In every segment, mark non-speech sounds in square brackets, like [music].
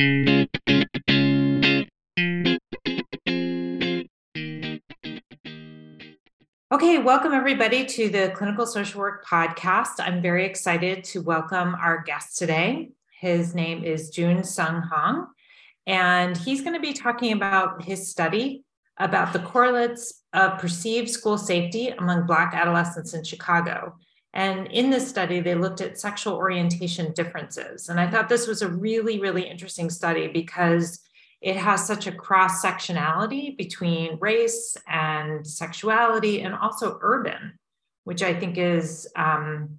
Okay, welcome everybody to the Clinical Social Work Podcast. I'm very excited to welcome our guest today. His name is Jun Sung Hong, and he's going to be talking about his study about the correlates of perceived school safety among Black adolescents in Chicago. And in this study, they looked at sexual orientation differences. And I thought this was a really, really interesting study because it has such a cross sectionality between race and sexuality and also urban, which I think is, um,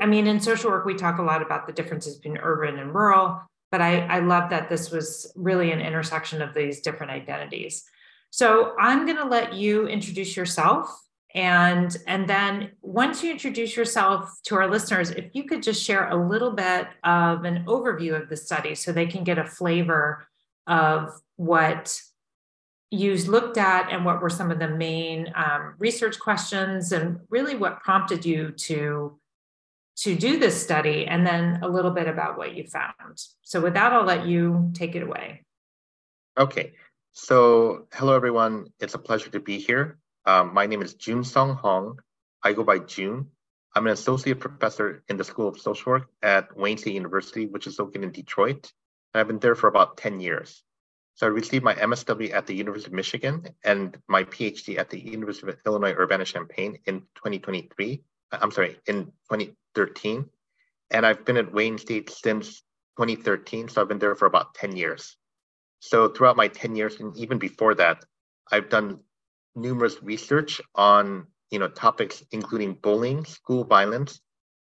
I mean, in social work, we talk a lot about the differences between urban and rural, but I, I love that this was really an intersection of these different identities. So I'm going to let you introduce yourself and and then once you introduce yourself to our listeners if you could just share a little bit of an overview of the study so they can get a flavor of what you looked at and what were some of the main um, research questions and really what prompted you to to do this study and then a little bit about what you found. So with that i'll let you take it away. Okay. So hello everyone. It's a pleasure to be here um, my name is Jun Sung Hong i go by Jun i'm an associate professor in the school of social work at wayne state university which is located in detroit And I've been there for about 10 years. So I received my MSW at the University of Michigan and my PhD at the University of Illinois Urbana-Champaign in 2023. I'm sorry, in 2013. And I've been at Wayne State since 2013. So I've been there for about 10 years. So throughout my 10 years and even before that, I've done numerous research on you know topics including bullying, school violence,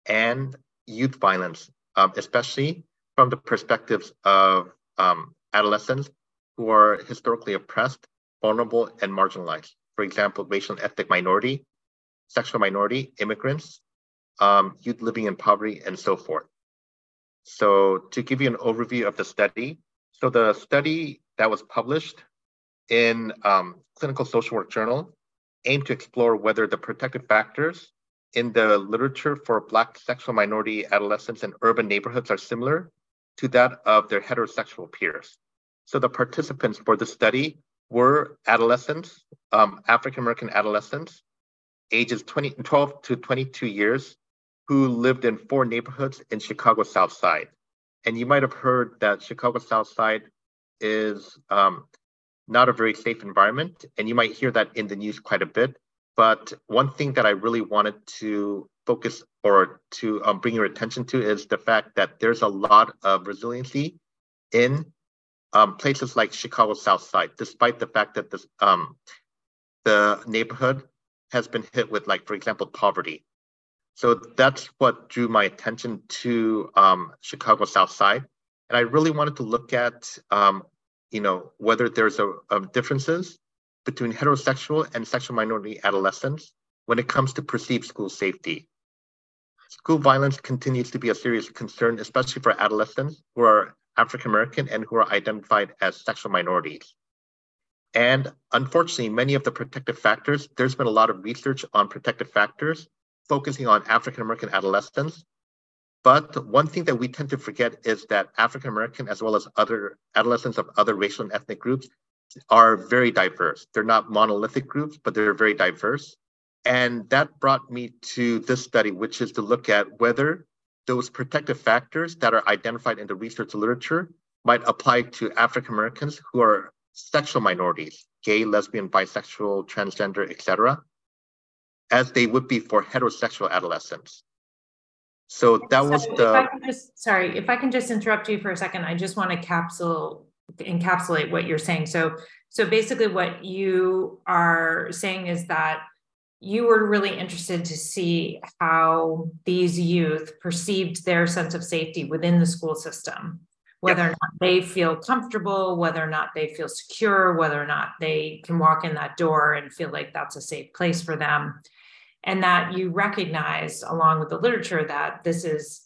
and youth violence, um, especially from the perspectives of um, adolescents who are historically oppressed, vulnerable, and marginalized. For example, racial and ethnic minority, sexual minority, immigrants, um, youth living in poverty, and so forth. So to give you an overview of the study, so the study that was published in um, Clinical Social Work Journal aimed to explore whether the protective factors in the literature for Black sexual minority adolescents in urban neighborhoods are similar to that of their heterosexual peers. So the participants for the study were adolescents, um, African American adolescents, ages 20, 12 to 22 years, who lived in four neighborhoods in Chicago South Side. And you might have heard that Chicago South Side is um, not a very safe environment, and you might hear that in the news quite a bit. But one thing that I really wanted to focus or to um, bring your attention to is the fact that there's a lot of resiliency in um, places like Chicago South Side, despite the fact that this um, the neighborhood has been hit with, like for example, poverty. So that's what drew my attention to um, Chicago South Side, and I really wanted to look at, um, you know, whether there's a, a differences between heterosexual and sexual minority adolescents when it comes to perceived school safety. School violence continues to be a serious concern, especially for adolescents who are African American and who are identified as sexual minorities. And unfortunately, many of the protective factors, there's been a lot of research on protective factors focusing on African American adolescents. But one thing that we tend to forget is that African American, as well as other adolescents of other racial and ethnic groups, are very diverse. They're not monolithic groups, but they're very diverse. And that brought me to this study, which is to look at whether those protective factors that are identified in the research literature might apply to African Americans who are sexual minorities, gay, lesbian, bisexual, transgender, etc., as they would be for heterosexual adolescents. So that was the. If just, sorry, if I can just interrupt you for a second, I just want to capsule encapsulate what you're saying. So, so basically, what you are saying is that you were really interested to see how these youth perceived their sense of safety within the school system whether yep. or not they feel comfortable whether or not they feel secure whether or not they can walk in that door and feel like that's a safe place for them and that you recognize along with the literature that this is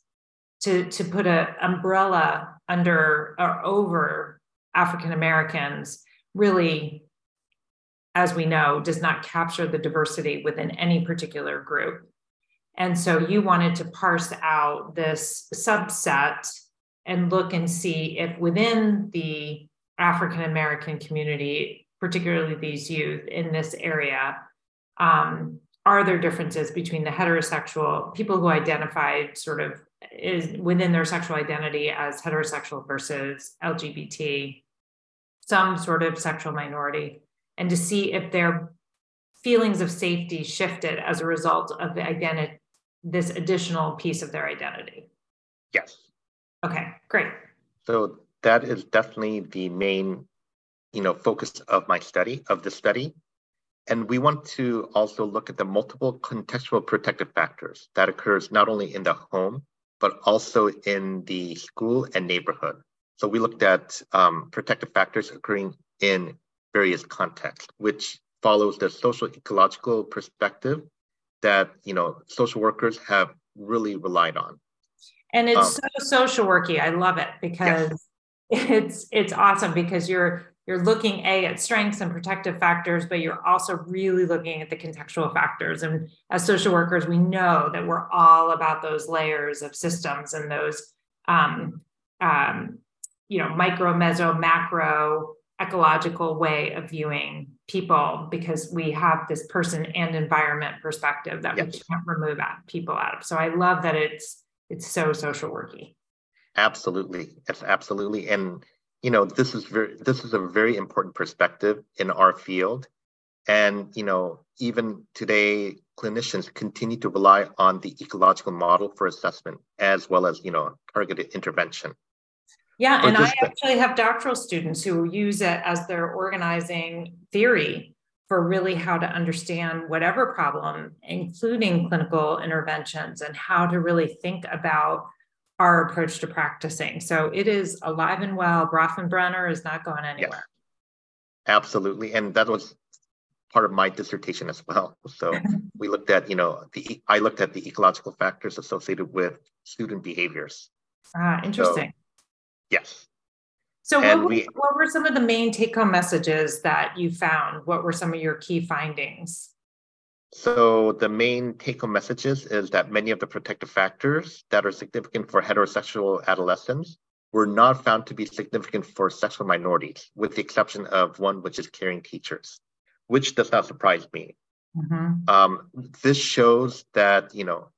to to put an umbrella under or over african americans really as we know, does not capture the diversity within any particular group. And so you wanted to parse out this subset and look and see if within the African American community, particularly these youth in this area, um, are there differences between the heterosexual people who identified sort of is within their sexual identity as heterosexual versus LGBT, some sort of sexual minority, and to see if their feelings of safety shifted as a result of the identity, this additional piece of their identity. Yes. Okay, great. So that is definitely the main, you know, focus of my study, of the study. And we want to also look at the multiple contextual protective factors that occurs not only in the home, but also in the school and neighborhood. So we looked at um, protective factors occurring in various contexts, which follows the social ecological perspective that you know social workers have really relied on. And it's um, so social worky. I love it because yes. [laughs] it's it's awesome because you're you're looking a at strengths and protective factors but you're also really looking at the contextual factors. And as social workers we know that we're all about those layers of systems and those um, um, you know micro meso macro ecological way of viewing people because we have this person and environment perspective that yes. we can't remove people out of. So i love that it's it's so social worky. Absolutely. It's absolutely. And you know this is very this is a very important perspective in our field. And you know even today clinicians continue to rely on the ecological model for assessment as well as you know targeted intervention. Yeah and i actually have doctoral students who use it as their organizing theory for really how to understand whatever problem including clinical interventions and how to really think about our approach to practicing. So it is alive and well. Bronfenbrenner is not going anywhere. Yes. Absolutely. And that was part of my dissertation as well. [laughs] So [laughs] we looked at, you know, the I looked at the ecological factors associated with student behaviors. Ah, interesting. So, yes. So what were, we, what were some of the main take-home messages that you found? What were some of your key findings? So the main take-home messages is that many of the protective factors that are significant for heterosexual adolescents were not found to be significant for sexual minorities, with the exception of one, which is caring teachers, which does not surprise me. Mm-hmm. Um, this shows that, you know,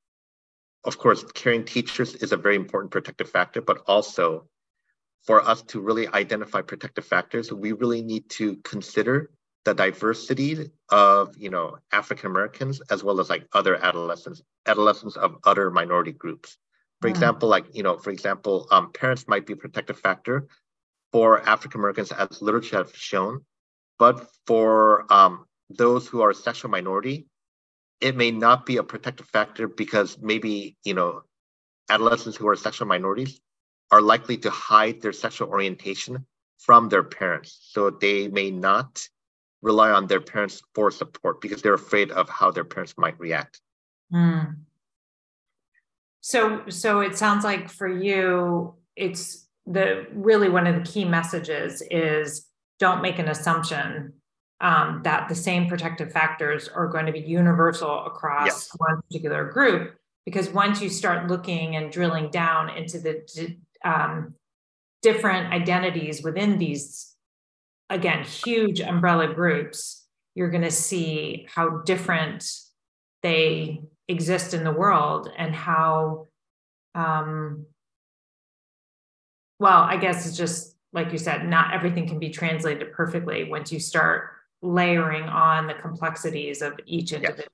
of course, caring teachers is a very important protective factor, but also for us to really identify protective factors, we really need to consider the diversity of you know African Americans as well as like other adolescents, adolescents of other minority groups. For example, like you know, for example, um, parents might be a protective factor for African Americans, as literature has shown, but for um, those who are a sexual minority, it may not be a protective factor because maybe you know adolescents who are sexual minorities are likely to hide their sexual orientation from their parents, so they may not rely on their parents for support because they're afraid of how their parents might react. Mm. So, so it sounds like for you, it's the really one of the key messages is don't make an assumption um, that the same protective factors are going to be universal across yes. one particular group. Because once you start looking and drilling down into the um, different identities within these again, huge umbrella groups, you're going to see how different they exist in the world and how, um, well, I guess it's just like you said, not everything can be translated perfectly once you start layering on the complexities of each individual.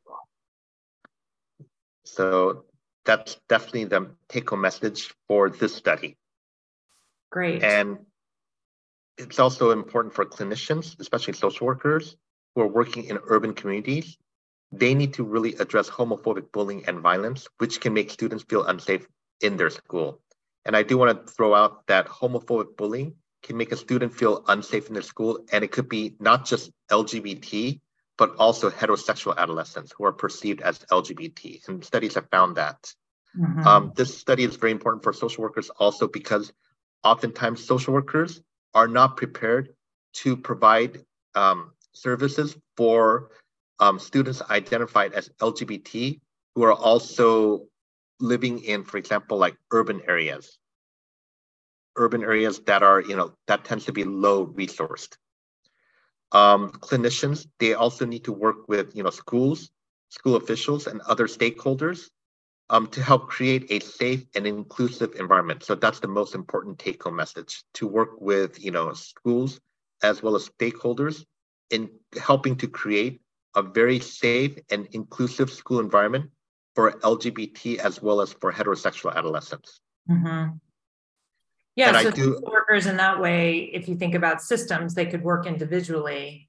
Yes. So that's definitely the take home message for this study. Great. And it's also important for clinicians, especially social workers who are working in urban communities. They need to really address homophobic bullying and violence, which can make students feel unsafe in their school. And I do want to throw out that homophobic bullying can make a student feel unsafe in their school. And it could be not just LGBT, but also heterosexual adolescents who are perceived as LGBT. And studies have found that. Mm-hmm. Um, this study is very important for social workers also because oftentimes social workers are not prepared to provide um, services for um, students identified as LGBT who are also living in, for example, like urban areas. urban areas that are, you know, that tends to be low resourced. Um, clinicians, they also need to work with, you know, schools, school officials, and other stakeholders um, to help create a safe and inclusive environment. So that's the most important take-home message: to work with, you know, schools as well as stakeholders in helping to create a very safe and inclusive school environment for LGBT as well as for heterosexual adolescents. Mm-hmm. Yeah, and so I do, workers in that way, if you think about systems, they could work individually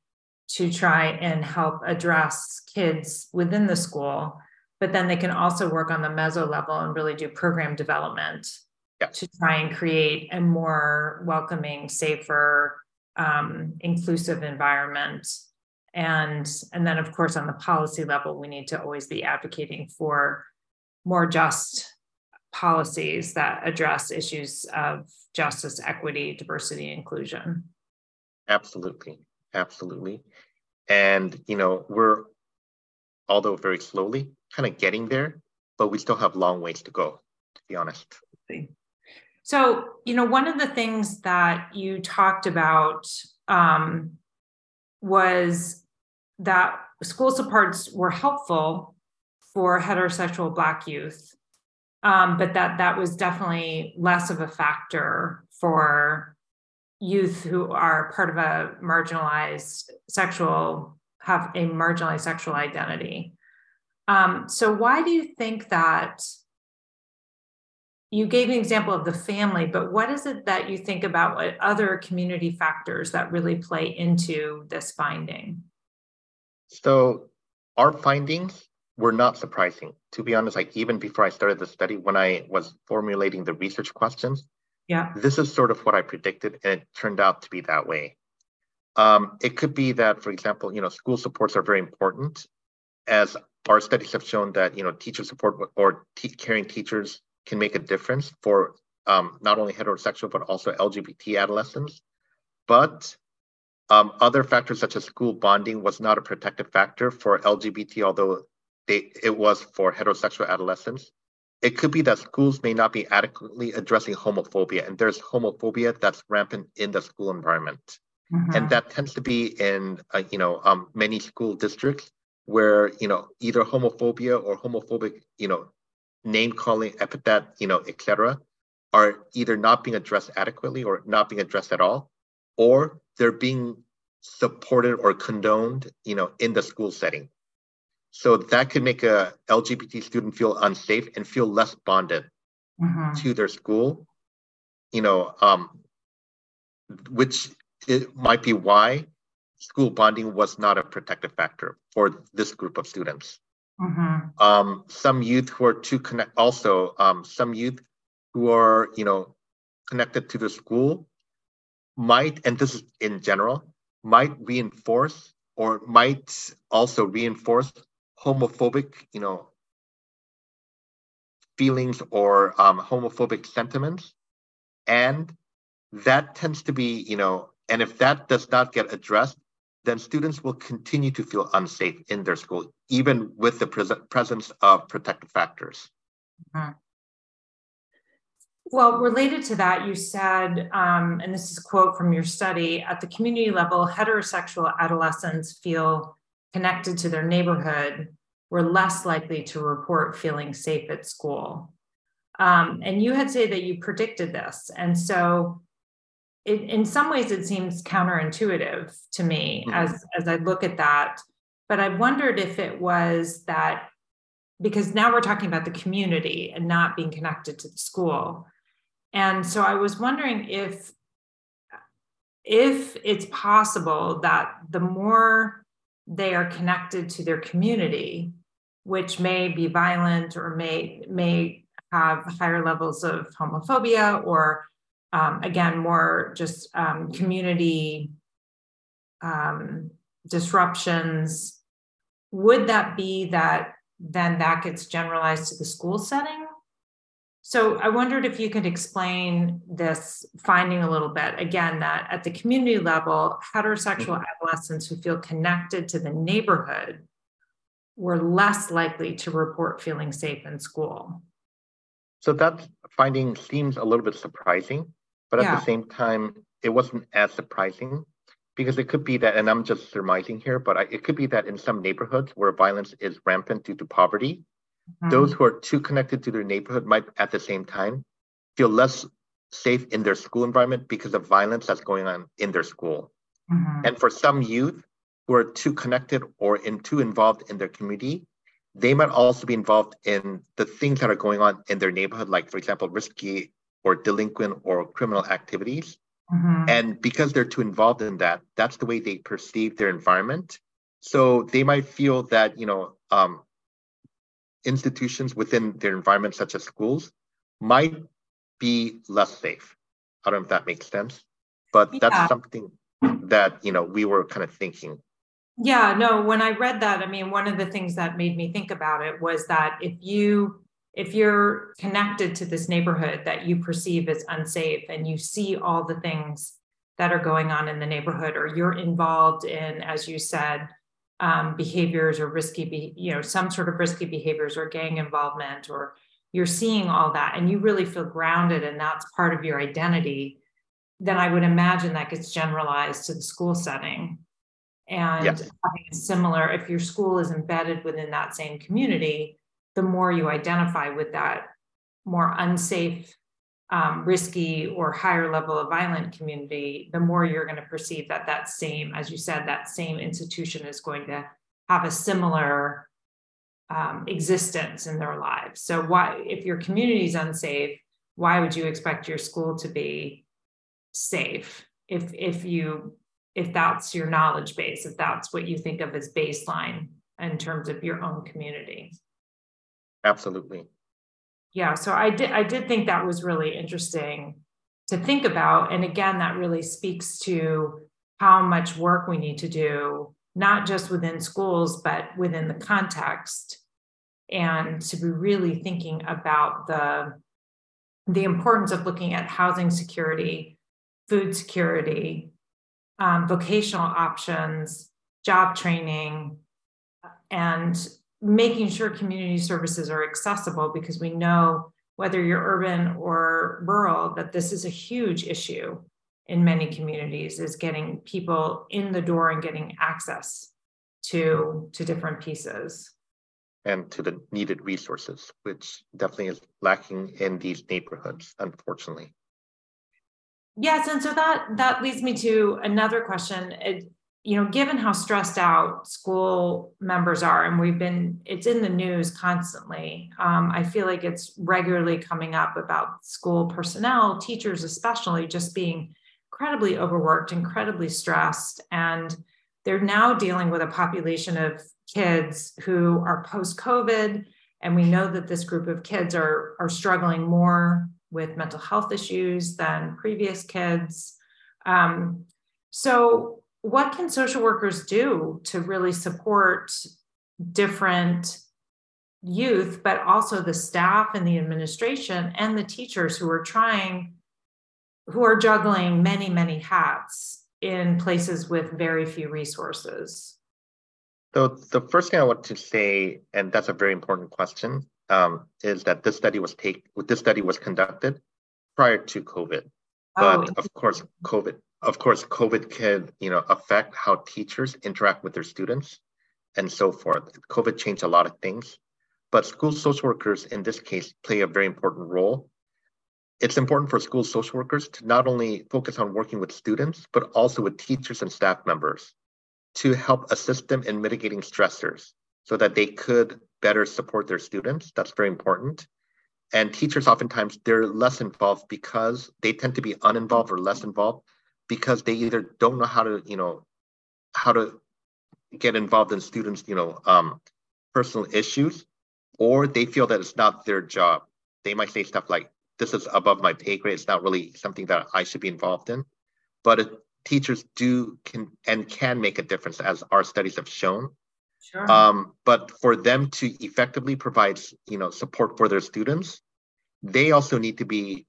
to try and help address kids within the school, but then they can also work on the meso level and really do program development yeah. to try and create a more welcoming, safer, um, inclusive environment. And and then of course on the policy level we need to always be advocating for more just policies that address issues of justice equity diversity inclusion. Absolutely. Absolutely. And you know we're although very slowly kind of getting there but we still have long ways to go to be honest. So you know one of the things that you talked about um, was that school supports were helpful for heterosexual Black youth, um, but that that was definitely less of a factor for youth who are part of a marginalized sexual have a marginalized sexual identity. Um, so why do you think that? You gave an example of the family, but what is it that you think about what other community factors that really play into this finding? So our findings were not surprising. To be honest, like even before I started the study, when I was formulating the research questions, yeah, this is sort of what I predicted, and it turned out to be that way. Um, it could be that, for example, you know, school supports are very important, as our studies have shown that you know teacher support or caring teachers can make a difference for um, not only heterosexual but also LGBT adolescents. But um, other factors such as school bonding was not a protective factor for LGBT, although they, it was for heterosexual adolescents. It could be that schools may not be adequately addressing homophobia, and there's homophobia that's rampant in the school environment, mm-hmm. and that tends to be in uh, you know um, many school districts where you know either homophobia or homophobic you know name calling, epithet, you know, etc., are either not being addressed adequately or not being addressed at all, or they're being supported or condoned, you know, in the school setting. So that could make a LGBT student feel unsafe and feel less bonded mm-hmm. to their school, you know, um, which it might be why school bonding was not a protective factor for this group of students. Mm-hmm. Um, some youth who are too connect, also um, some youth who are, you know, connected to the school might, and this is in general, might reinforce or might also reinforce homophobic, you know, feelings or um, homophobic sentiments. And that tends to be, you know, and if that does not get addressed, then students will continue to feel unsafe in their school, even with the pres- presence of protective factors. Mm-hmm. Well, related to that, you said, um, and this is a quote from your study at the community level, heterosexual adolescents feel connected to their neighborhood, were less likely to report feeling safe at school. Um, and you had said that you predicted this. And so, it, in some ways, it seems counterintuitive to me mm-hmm. as, as I look at that. But I wondered if it was that because now we're talking about the community and not being connected to the school and so I was wondering if if it's possible that the more they are connected to their community, which may be violent or may may have higher levels of homophobia or um, again more just um, community um, disruptions would that be that then that gets generalized to the school setting so I wondered if you could explain this finding a little bit. Again, that at the community level, heterosexual mm-hmm. adolescents who feel connected to the neighborhood were less likely to report feeling safe in school. So that finding seems a little bit surprising, But at the same time, it wasn't as surprising because it could be that, and I'm just surmising here, but I, it could be that in some neighborhoods where violence is rampant due to poverty, mm-hmm. those who are too connected to their neighborhood might at the same time feel less safe in their school environment because of violence that's going on in their school. Mm-hmm. And for some youth who are too connected or in too involved in their community, they might also be involved in the things that are going on in their neighborhood, like for example, risky or delinquent or criminal activities. Mm-hmm. And because they're too involved in that, that's the way they perceive their environment. So they might feel that, you know, um, institutions within their environment, such as schools, might be less safe. I don't know if that makes sense, but yeah. that's something that, you know, we were kind of thinking. Yeah, no, when I read that, I mean, one of the things that made me think about it was that if you if you're connected to this neighborhood that you perceive as unsafe and you see all the things that are going on in the neighborhood or you're involved in as you said um, behaviors or risky be- you know some sort of risky behaviors or gang involvement or you're seeing all that and you really feel grounded and that's part of your identity then i would imagine that gets generalized to the school setting and yes. having a similar if your school is embedded within that same community the more you identify with that more unsafe, um, risky, or higher level of violent community, the more you're going to perceive that that same, as you said, that same institution is going to have a similar um, existence in their lives. So, why, if your community is unsafe, why would you expect your school to be safe if if you if that's your knowledge base, if that's what you think of as baseline in terms of your own community? Absolutely. Yeah, so I did I did think that was really interesting to think about and again that really speaks to how much work we need to do not just within schools but within the context and to be really thinking about the the importance of looking at housing security food security um, vocational options job training and making sure community services are accessible because we know whether you're urban or rural that this is a huge issue in many communities is getting people in the door and getting access to to different pieces. And to the needed resources which definitely is lacking in these neighborhoods unfortunately. Yes and so that that leads me to another question. It, you know, given how stressed out school members are, and we've been, it's in the news constantly. Um, I feel like it's regularly coming up about school personnel, teachers especially, just being incredibly overworked, incredibly stressed. And they're now dealing with a population of kids who are post COVID. And we know that this group of kids are, are struggling more with mental health issues than previous kids. Um, so, what can social workers do to really support different youth, but also the staff and the administration and the teachers who are trying, who are juggling many, many hats in places with very few resources? So, the first thing I want to say, and that's a very important question, um, is that this study was take this study was conducted prior to COVID. But oh, of course, COVID of course, COVID can, you know, affect how teachers interact with their students and so forth. COVID changed a lot of things, but school social workers in this case play a very important role. It's important for school social workers to not only focus on working with students, but also with teachers and staff members to help assist them in mitigating stressors so that they could better support their students. That's very important. And teachers oftentimes they're less involved because they tend to be uninvolved or less involved because they either don't know how to, you know, how to get involved in students, you know, um, personal issues, or they feel that it's not their job. They might say stuff like, "This is above my pay grade. It's not really something that I should be involved in." But it, teachers do can and can make a difference, as our studies have shown. Sure. Um, but for them to effectively provide, you know, support for their students, they also need to be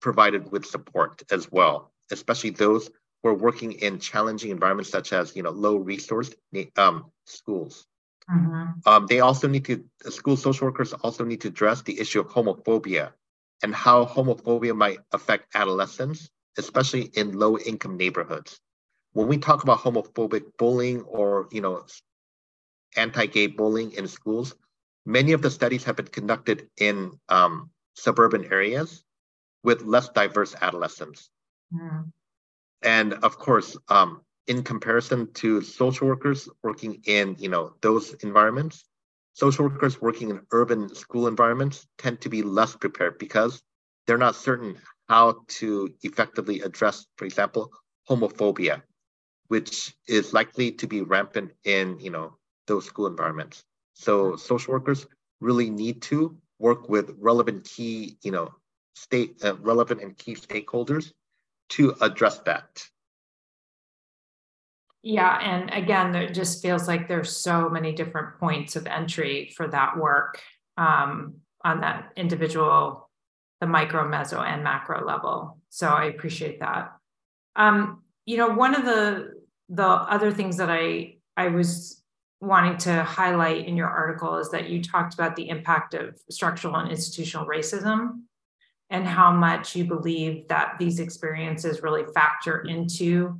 provided with support as well especially those who are working in challenging environments such as you know low resource um, schools. Mm-hmm. Um, they also need to school social workers also need to address the issue of homophobia and how homophobia might affect adolescents, especially in low income neighborhoods. When we talk about homophobic bullying or, you know, anti-gay bullying in schools, many of the studies have been conducted in um, suburban areas with less diverse adolescents. Mm. And of course, um, in comparison to social workers working in you know those environments, social workers working in urban school environments tend to be less prepared because they're not certain how to effectively address, for example, homophobia, which is likely to be rampant in you know those school environments. So social workers really need to work with relevant key, you know, state uh, relevant and key stakeholders to address that. Yeah, and again, it just feels like there's so many different points of entry for that work um, on that individual, the micro, meso, and macro level. So I appreciate that. Um, you know, one of the the other things that I I was wanting to highlight in your article is that you talked about the impact of structural and institutional racism and how much you believe that these experiences really factor into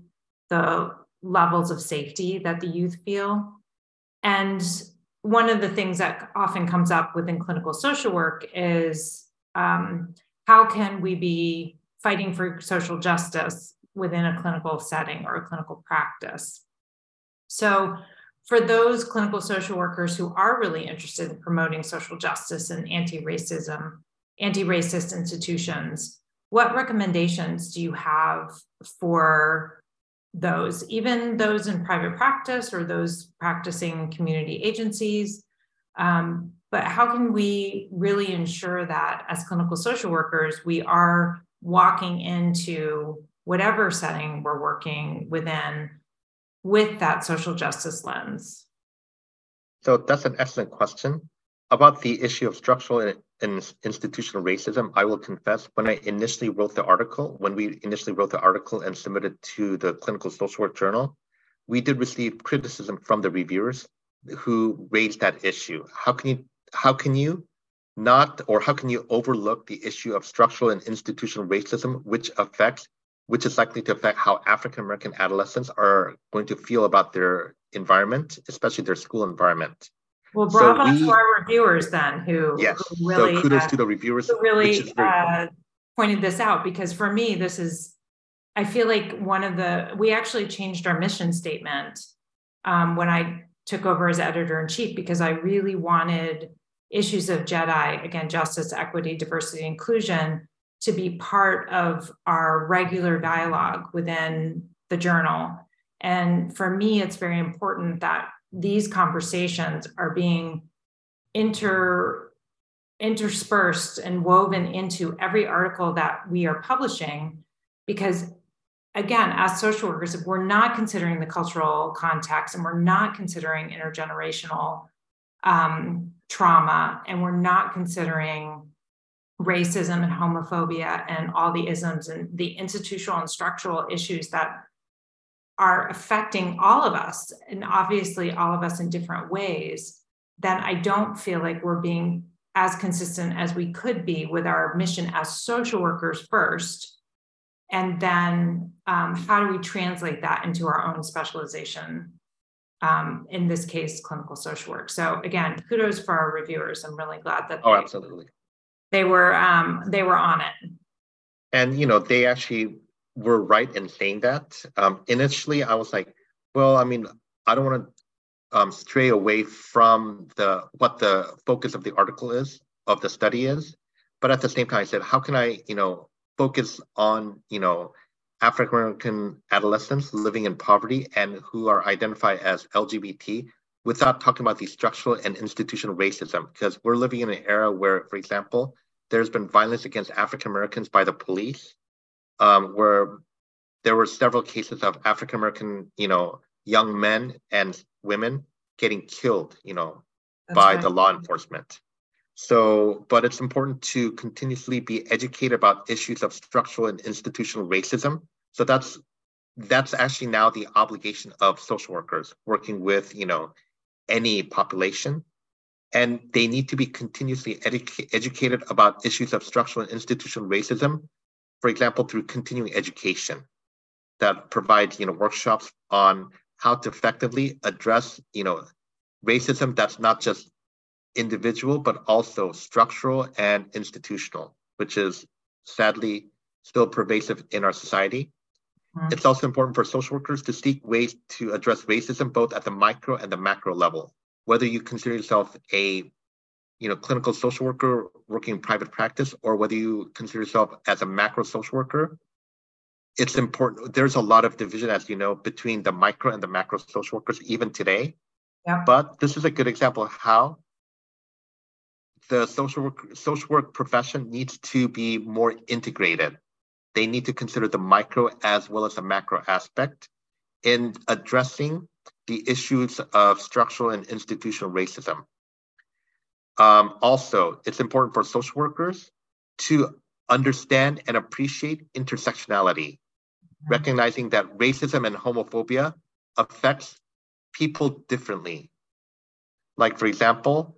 the levels of safety that the youth feel. And one of the things that often comes up within clinical social work is um, how can we be fighting for social justice within a clinical setting or a clinical practice? So, for those clinical social workers who are really interested in promoting social justice and anti racism, anti racist institutions, what recommendations do you have for those, even those in private practice or those practicing community agencies? Um, but how can we really ensure that as clinical social workers, we are walking into whatever setting we're working within with that social justice lens? So that's an excellent question. About the issue of structural and institutional racism, I will confess, when I initially wrote the article, when we initially wrote the article and submitted to the Clinical Social Work Journal, we did receive criticism from the reviewers who raised that issue. How can you how can you not or how can you overlook the issue of structural and institutional racism, which affects which is likely to affect how African American adolescents are going to feel about their environment, especially their school environment. Well, bravo so we, to our reviewers then, who, yes, who really so kudos uh, to the reviewers who really uh, pointed this out because for me, this is I feel like one of the we actually changed our mission statement um, when I took over as editor in chief because I really wanted issues of JEDI again, justice, equity, diversity, inclusion to be part of our regular dialogue within the journal. And for me, it's very important that these conversations are being inter interspersed and woven into every article that we are publishing because again as social workers if we're not considering the cultural context and we're not considering intergenerational um, trauma and we're not considering racism and homophobia and all the isms and the institutional and structural issues that are affecting all of us and obviously all of us in different ways then i don't feel like we're being as consistent as we could be with our mission as social workers first and then um, how do we translate that into our own specialization um, in this case clinical social work? So again kudos for our reviewers. I'm really glad that oh absolutely. they were um, they were on it. And you know, they actually were right in saying that. Um, initially, I was like, well, I mean, I don't want to um, stray away from the what the focus of the article is of the study is, but at the same time, I said, how can I, you know, focus on, you know, African American adolescents living in poverty and who are identified as LGBT without talking about the structural and institutional racism, because we're living in an era where, for example, there's been violence against African Americans by the police, um, where there were several cases of African American, you know, young men and women getting killed, you know, That's by right. the law enforcement. So, but it's important to continuously be educated about issues of structural and institutional racism. So that's that's actually now the obligation of social workers working with, you know, any population. And they need to be continuously edu- educated about issues of structural and institutional racism for example, through continuing education that provides, you know, workshops on how to effectively address, you know, racism that's not just individual, but also structural and institutional, which is sadly still pervasive in our society. Mm-hmm. It's also important for social workers to seek ways to address racism both at the micro and the macro level. Whether you consider yourself a you know clinical social worker working in private practice or whether you consider yourself as a macro social worker it's important there's a lot of division as you know between the micro and the macro social workers even today. Yeah. but this is a good example of how the social work social work profession needs to be more integrated. They need to consider the micro as well as the macro aspect in addressing the issues of structural and institutional racism um, also, it's important for social workers to understand and appreciate intersectionality, mm-hmm. recognizing that racism and homophobia affects people differently. Like, for example,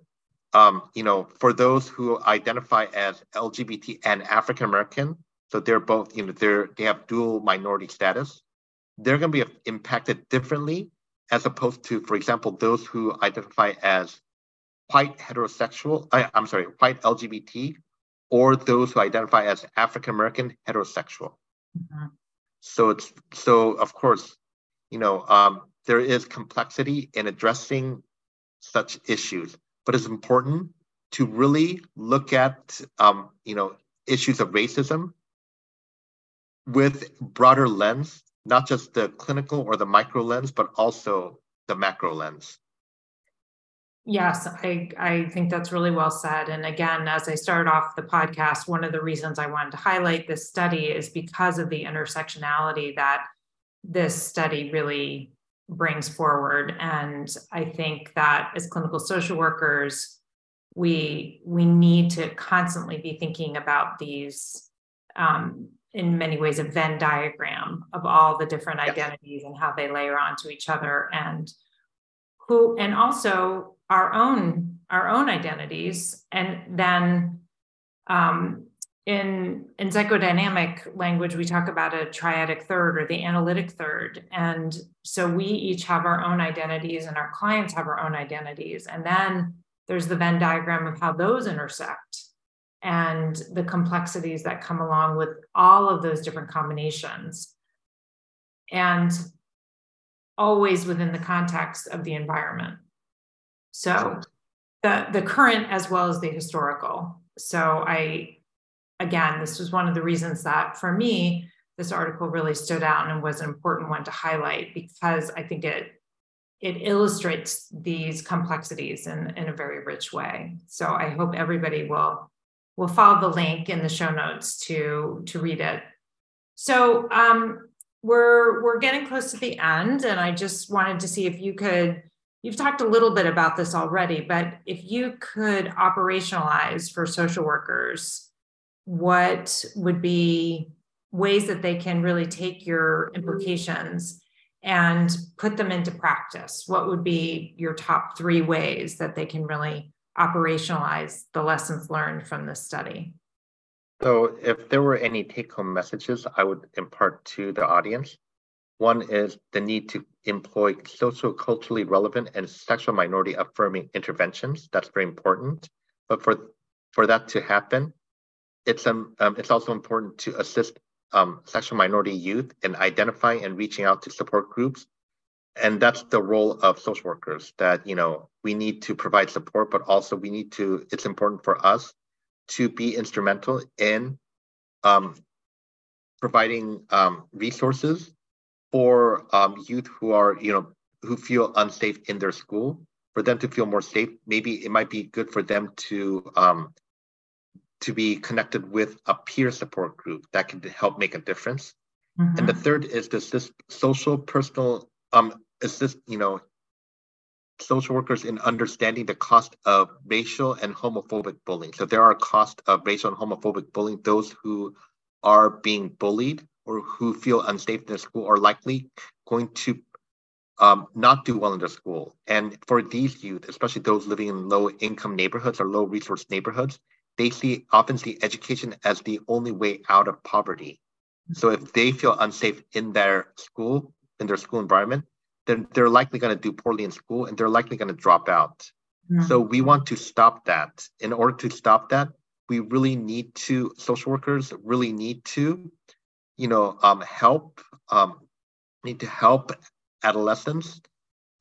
um, you know, for those who identify as LGBT and African American, so they're both, you know, they're they have dual minority status, they're going to be impacted differently as opposed to, for example, those who identify as white heterosexual, I, am sorry, white LGBT, or those who identify as African American heterosexual. Mm-hmm. So it's so of course, you know, um, there is complexity in addressing such issues, but it's important to really look at um, you know issues of racism with broader lens, not just the clinical or the micro lens, but also the macro lens. Yes, I, I think that's really well said. And again, as I started off the podcast, one of the reasons I wanted to highlight this study is because of the intersectionality that this study really brings forward. And I think that as clinical social workers, we we need to constantly be thinking about these um, in many ways a Venn diagram of all the different identities and how they layer onto each other and who and also our own our own identities. And then um, in in psychodynamic language we talk about a triadic third or the analytic third. And so we each have our own identities and our clients have our own identities. And then there's the venn diagram of how those intersect and the complexities that come along with all of those different combinations. And always within the context of the environment so the the current as well as the historical. So I again, this was one of the reasons that for me this article really stood out and was an important one to highlight because I think it it illustrates these complexities in, in a very rich way. So I hope everybody will will follow the link in the show notes to to read it. So um, we're we're getting close to the end, and I just wanted to see if you could You've talked a little bit about this already, but if you could operationalize for social workers, what would be ways that they can really take your implications and put them into practice? What would be your top three ways that they can really operationalize the lessons learned from this study? So, if there were any take home messages I would impart to the audience, one is the need to employ social culturally relevant and sexual minority affirming interventions. That's very important. But for for that to happen, it's um, um it's also important to assist um, sexual minority youth in identifying and reaching out to support groups. And that's the role of social workers that, you know, we need to provide support, but also we need to, it's important for us to be instrumental in um, providing um, resources for um, youth who are, you know, who feel unsafe in their school, for them to feel more safe, maybe it might be good for them to um, to be connected with a peer support group that can help make a difference. Mm-hmm. And the third is this, this social personal um assist, you know, social workers in understanding the cost of racial and homophobic bullying. So there are costs of racial and homophobic bullying. Those who are being bullied or who feel unsafe in their school are likely going to um, not do well in their school. And for these youth, especially those living in low income neighborhoods or low resource neighborhoods, they see often see education as the only way out of poverty. So if they feel unsafe in their school, in their school environment, then they're likely going to do poorly in school and they're likely going to drop out. Mm-hmm. So we want to stop that. In order to stop that, we really need to social workers really need to, you know, um, help um, need to help adolescents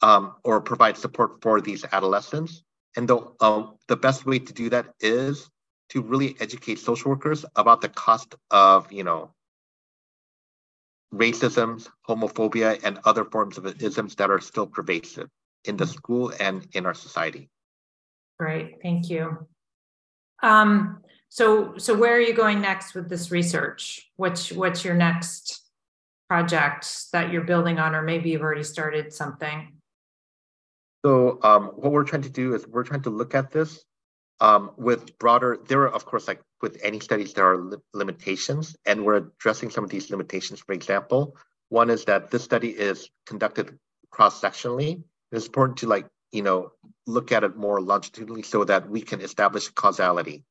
um, or provide support for these adolescents. And the um, the best way to do that is to really educate social workers about the cost of you know racism, homophobia, and other forms of isms that are still pervasive in the school and in our society. Great, thank you. Um, so, so where are you going next with this research? What's what's your next project that you're building on, or maybe you've already started something? So, um, what we're trying to do is we're trying to look at this um, with broader. There are, of course, like with any studies, there are li- limitations, and we're addressing some of these limitations. For example, one is that this study is conducted cross-sectionally. It's important to like you know look at it more longitudinally so that we can establish causality.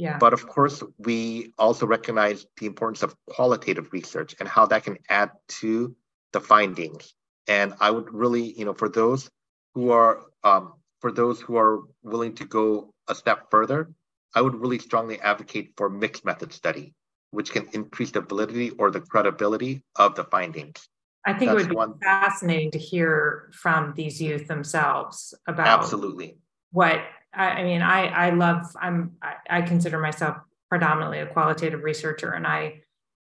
Yeah. But of course, we also recognize the importance of qualitative research and how that can add to the findings. And I would really, you know, for those who are um, for those who are willing to go a step further, I would really strongly advocate for mixed method study, which can increase the validity or the credibility of the findings. I think That's it would be one. fascinating to hear from these youth themselves about absolutely what I, mean. I I love. I'm I, I consider myself predominantly a qualitative researcher, and I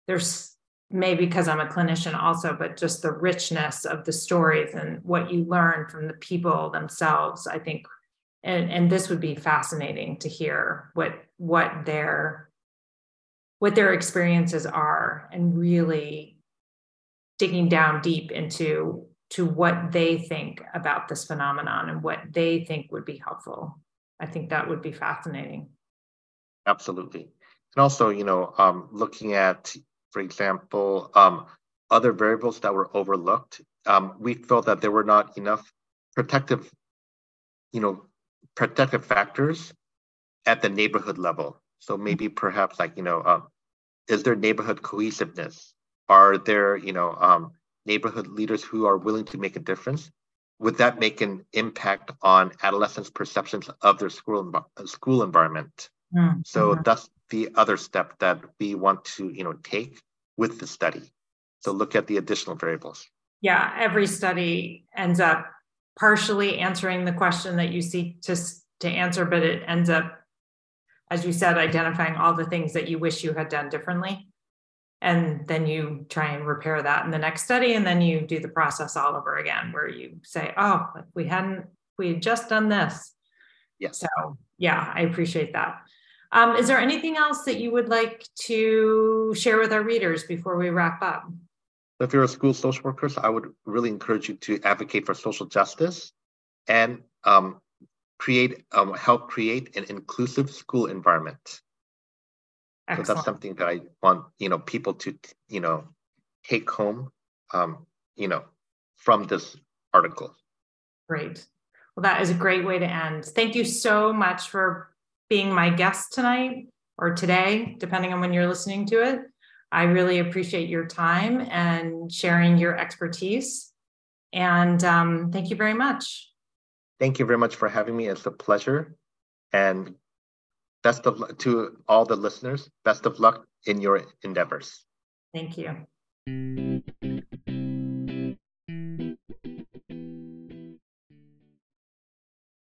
there's maybe because I'm a clinician also, but just the richness of the stories and what you learn from the people themselves, I think, and, and this would be fascinating to hear what what their what their experiences are and really digging down deep into to what they think about this phenomenon and what they think would be helpful. I think that would be fascinating. Absolutely. And also, you know, um, looking at for example, um, other variables that were overlooked. Um, we felt that there were not enough protective, you know, protective factors at the neighborhood level. So maybe perhaps like, you know, um, is there neighborhood cohesiveness? Are there, you know, um, neighborhood leaders who are willing to make a difference? Would that make an impact on adolescents' perceptions of their school school environment? Mm-hmm. So that's the other step that we want to you know take with the study so look at the additional variables yeah every study ends up partially answering the question that you seek to to answer but it ends up as you said identifying all the things that you wish you had done differently and then you try and repair that in the next study and then you do the process all over again where you say oh we hadn't we had just done this yes so yeah i appreciate that um, is there anything else that you would like to share with our readers before we wrap up? If you're a school social worker, I would really encourage you to advocate for social justice and um, create, um, help create an inclusive school environment. Excellent. So that's something that I want, you know, people to, you know, take home, um, you know, from this article. Great. Well, that is a great way to end. Thank you so much for being my guest tonight or today, depending on when you're listening to it. I really appreciate your time and sharing your expertise. And um, thank you very much. Thank you very much for having me. It's a pleasure. And best of to all the listeners. Best of luck in your endeavors. Thank you.